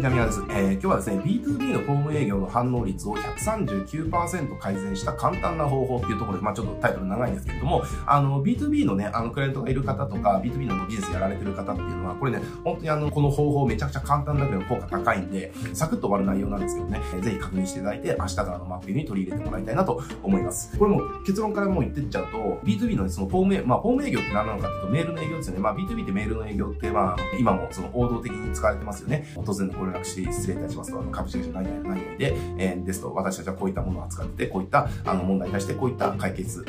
ジャミヤです。えー、今日はですね、B2B のフォーム営業の反応率を139%改善した簡単な方法っていうところで、まあちょっとタイトル長いんですけれども、あの、B2B のね、あの、クライアントがいる方とか、B2B のビジネスやられてる方っていうのは、これね、本当にあの、この方法めちゃくちゃ簡単だけど効果高いんで、サクッと終わる内容なんですけどね、えー、ぜひ確認していただいて、明日からのマップに取り入れてもらいたいなと思います。これも結論からもう言ってっちゃうと、B2B のそのフォーム、まあフォーム営業って何なのかっていうと、メールの営業ですよね。まあ B2B ってメールの営業って、まあ、今もその王道的に使われてますよね。突然のご連絡し失礼いたしますと、株式会社何々何々で、えー、ですと、私たちはこういったものを扱ってて、こういったあの問題に対してこういった解決を、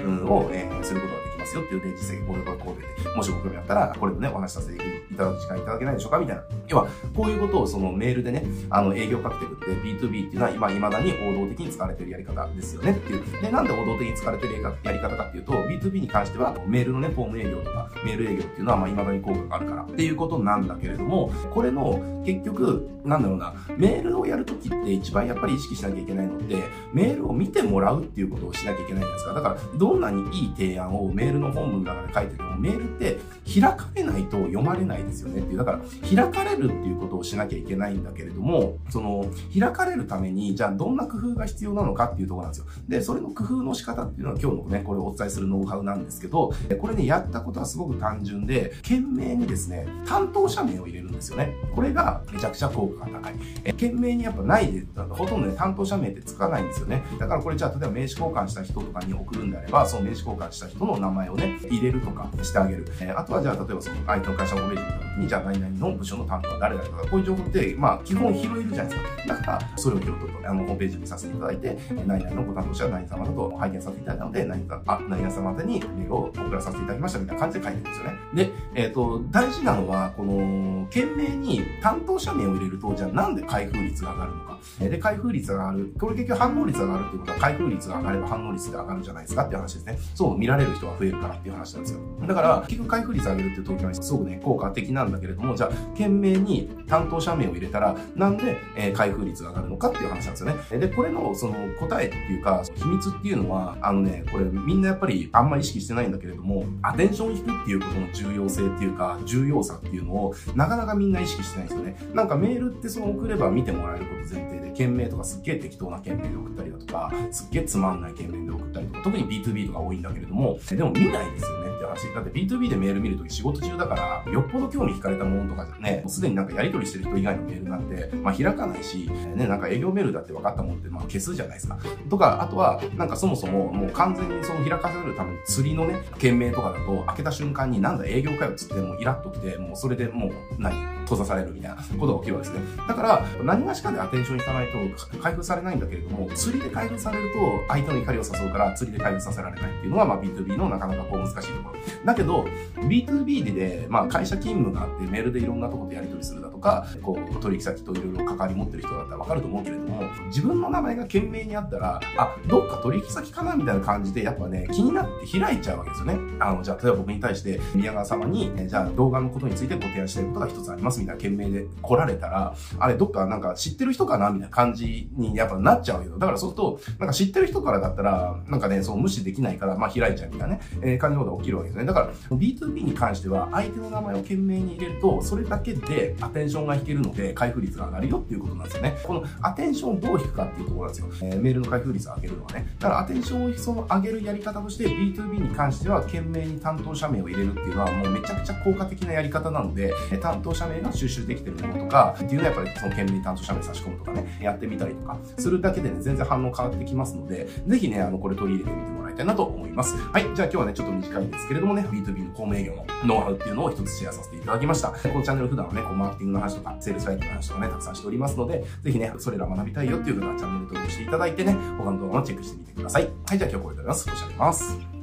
えー、することができますよっていう例実際、こういうことこうで、もしご興味あったら、これもね、お話しさせていただく時間いただけないでしょうかみたいな。要は、こういうことをそのメールでね、あの営業カクテルって B2B っていうのは今、未だに王道的に使われてるやり方ですよねっていう。で、なんで王道的に使われてるやり方かっていうと、B2B に関しては、メールのね、フォーム営業とか、メール営業っていうのは、まあ、未だに効果があるからっていうことなんだけれども、これの、結局、なんだろうな、メールをやるときって一番やっぱり意識しなきゃいけないのって、メールを見てもらうっていうことをしなきゃいけないじゃないですか。だから、どんなにいい提案をメールの本文の中で書いてても、メールって開かれないと読まれないですよねっていう。だから、開かれるっていうことをしなきゃいけないんだけれども、その、開かれるために、じゃあどんな工夫が必要なのかっていうところなんですよ。で、それの工夫の仕方っていうのは今日のね、これをお伝えするノウハウなんですけど、これね、やったことはすごく単純で、懸命にですね、担当者名を入れるんですよね。これがめちゃくちゃ効果が高い。え、懸命にやっぱないで、ほとんどね、担当者名ってつかないんですよね。だからこれじゃあ、例えば名刺交換した人とかに送るんであれば、その名刺交換した人の名前をね、入れるとかしてあげる。えあとはじゃあ、例えばその相手の会社のホームページ見た時に、じゃあ何々の部署の担当は誰だとか、こういう情報って、まあ、基本拾えるじゃないですか。だから、それを拾うと、あの、ホームページにさせていただいて、何々のご担当者は何様だと拝見させていただいたので、何か、あ、何々様宛にメールを送らさせていただきましたみたいな感じで書いてるんですよね。で、えっ、ー、と、大事なのは、この、懸命に担当者名を入れると、じゃあなんで開封率が上がるのか。で、開封率が上がる。これ結局反応率が上がるっていうことは、開封率が上がれば反応率が上がるじゃないですかっていう話ですね。そう、見られる人が増えるからっていう話なんですよ。だから、結局開封率上げるっていう時はすごくね、効果的ななんだけれども、じゃあ、懸命に担当者名を入れたら、なんで、えー、開封率が上がるのかっていう話なんですよね。で、これの、その、答えっていうか、秘密っていうのは、あのね、これみんなやっぱりあんまり意識してないんだけれども、アテンション引くっていうことの重要性っていうか、重要さっていうのを、なかなかみんな意識してないんですよね。なんかメールってその送れば見てもらえること前提で、件名とかすっげえ適当な件名で送ったりだとか、すっげえつまんない件名で送ったりとか、特に B2B とか多いんだけれども、でも見ないですよねって話。だって B2B でメール見るとき仕事中だから、よっぽど興味惹かれたものとかじゃね、もうすでになんかやり取りしてる人以外のメールなんて、まあ開かないし、ね、なんか営業メールだって分かったもんって、まあ消すじゃないですか。とか、あとは、なんかそもそももう完全にその開かせるための釣りのね、件名とかだと、開けた瞬間になんだ営業かよっつってもうイラッときて、もうそれでもう何閉ざされるみたいなことが起きるわけですね。だから、何がしかでアテンションいかないと開封されないんだけれども、釣りで開封されると相手の怒りを誘うから釣りで開封させられないっていうのが、まあ B2B のなかなかこう難しいところ。だけど、B2B で、まあ会社勤務があってメールでいろんなところでやり取りするだとか、こう取引先といろいろ関わり持ってる人だったらわかると思うけれども、自分の名前が懸命にあったら、あ、どっか取引先かなみたいな感じで、やっぱね、気になって開いちゃうわけですよね。あの、じゃあ、例えば僕に対して、宮川様に、えじゃあ動画のことについてご提案したいことが一つありますみたいな懸命で来られたら、あれ、どっかなんか知ってる人かなみたいな感じにやっぱなっちゃうよ。だからそうすると、なんか知ってる人からだったら、なんかね、そう無視できないから、まあ開いちゃうみたいなね、えー、感じのことが起きるわけですね。だから、B2B に関しては、相手の名前を懸命に入れると、それだけでアテンションが引けるので、開封率が上がるよっていうことなんですよね。このアテンションをどう引くかっていうところなんですよ。えー、メールの開封率を上げるのはね。だからアテンションをその上げるやり方として B2B に関しては懸命に担当者名を入れるっていうのはもうめちゃくちゃ効果的なやり方なので、担当者名が収集できてるものとかっていうのはやっぱりその懸命に担当者名差し込むとかね、やってみたりとかするだけでね、全然反応変わってきますので、ぜひね、あの、これ取り入れてみてもらいたいなと思います。はい。じゃあ今日はね、ちょっと短いんですけれどもね、B2B の公務営業のノウハウっていうのを一つシェアさせていただきました。このチャンネル普段はね、こうマーケティングの話とか、セールスライティングの話とかね、たくさんしておりますので、ぜひね、それら学びたいよっていう方はチャンネル登録していただいてね、他の動画もチェックしてみてください。はい。じゃあ今日はこれでございます。ご視聴ありがとうございます。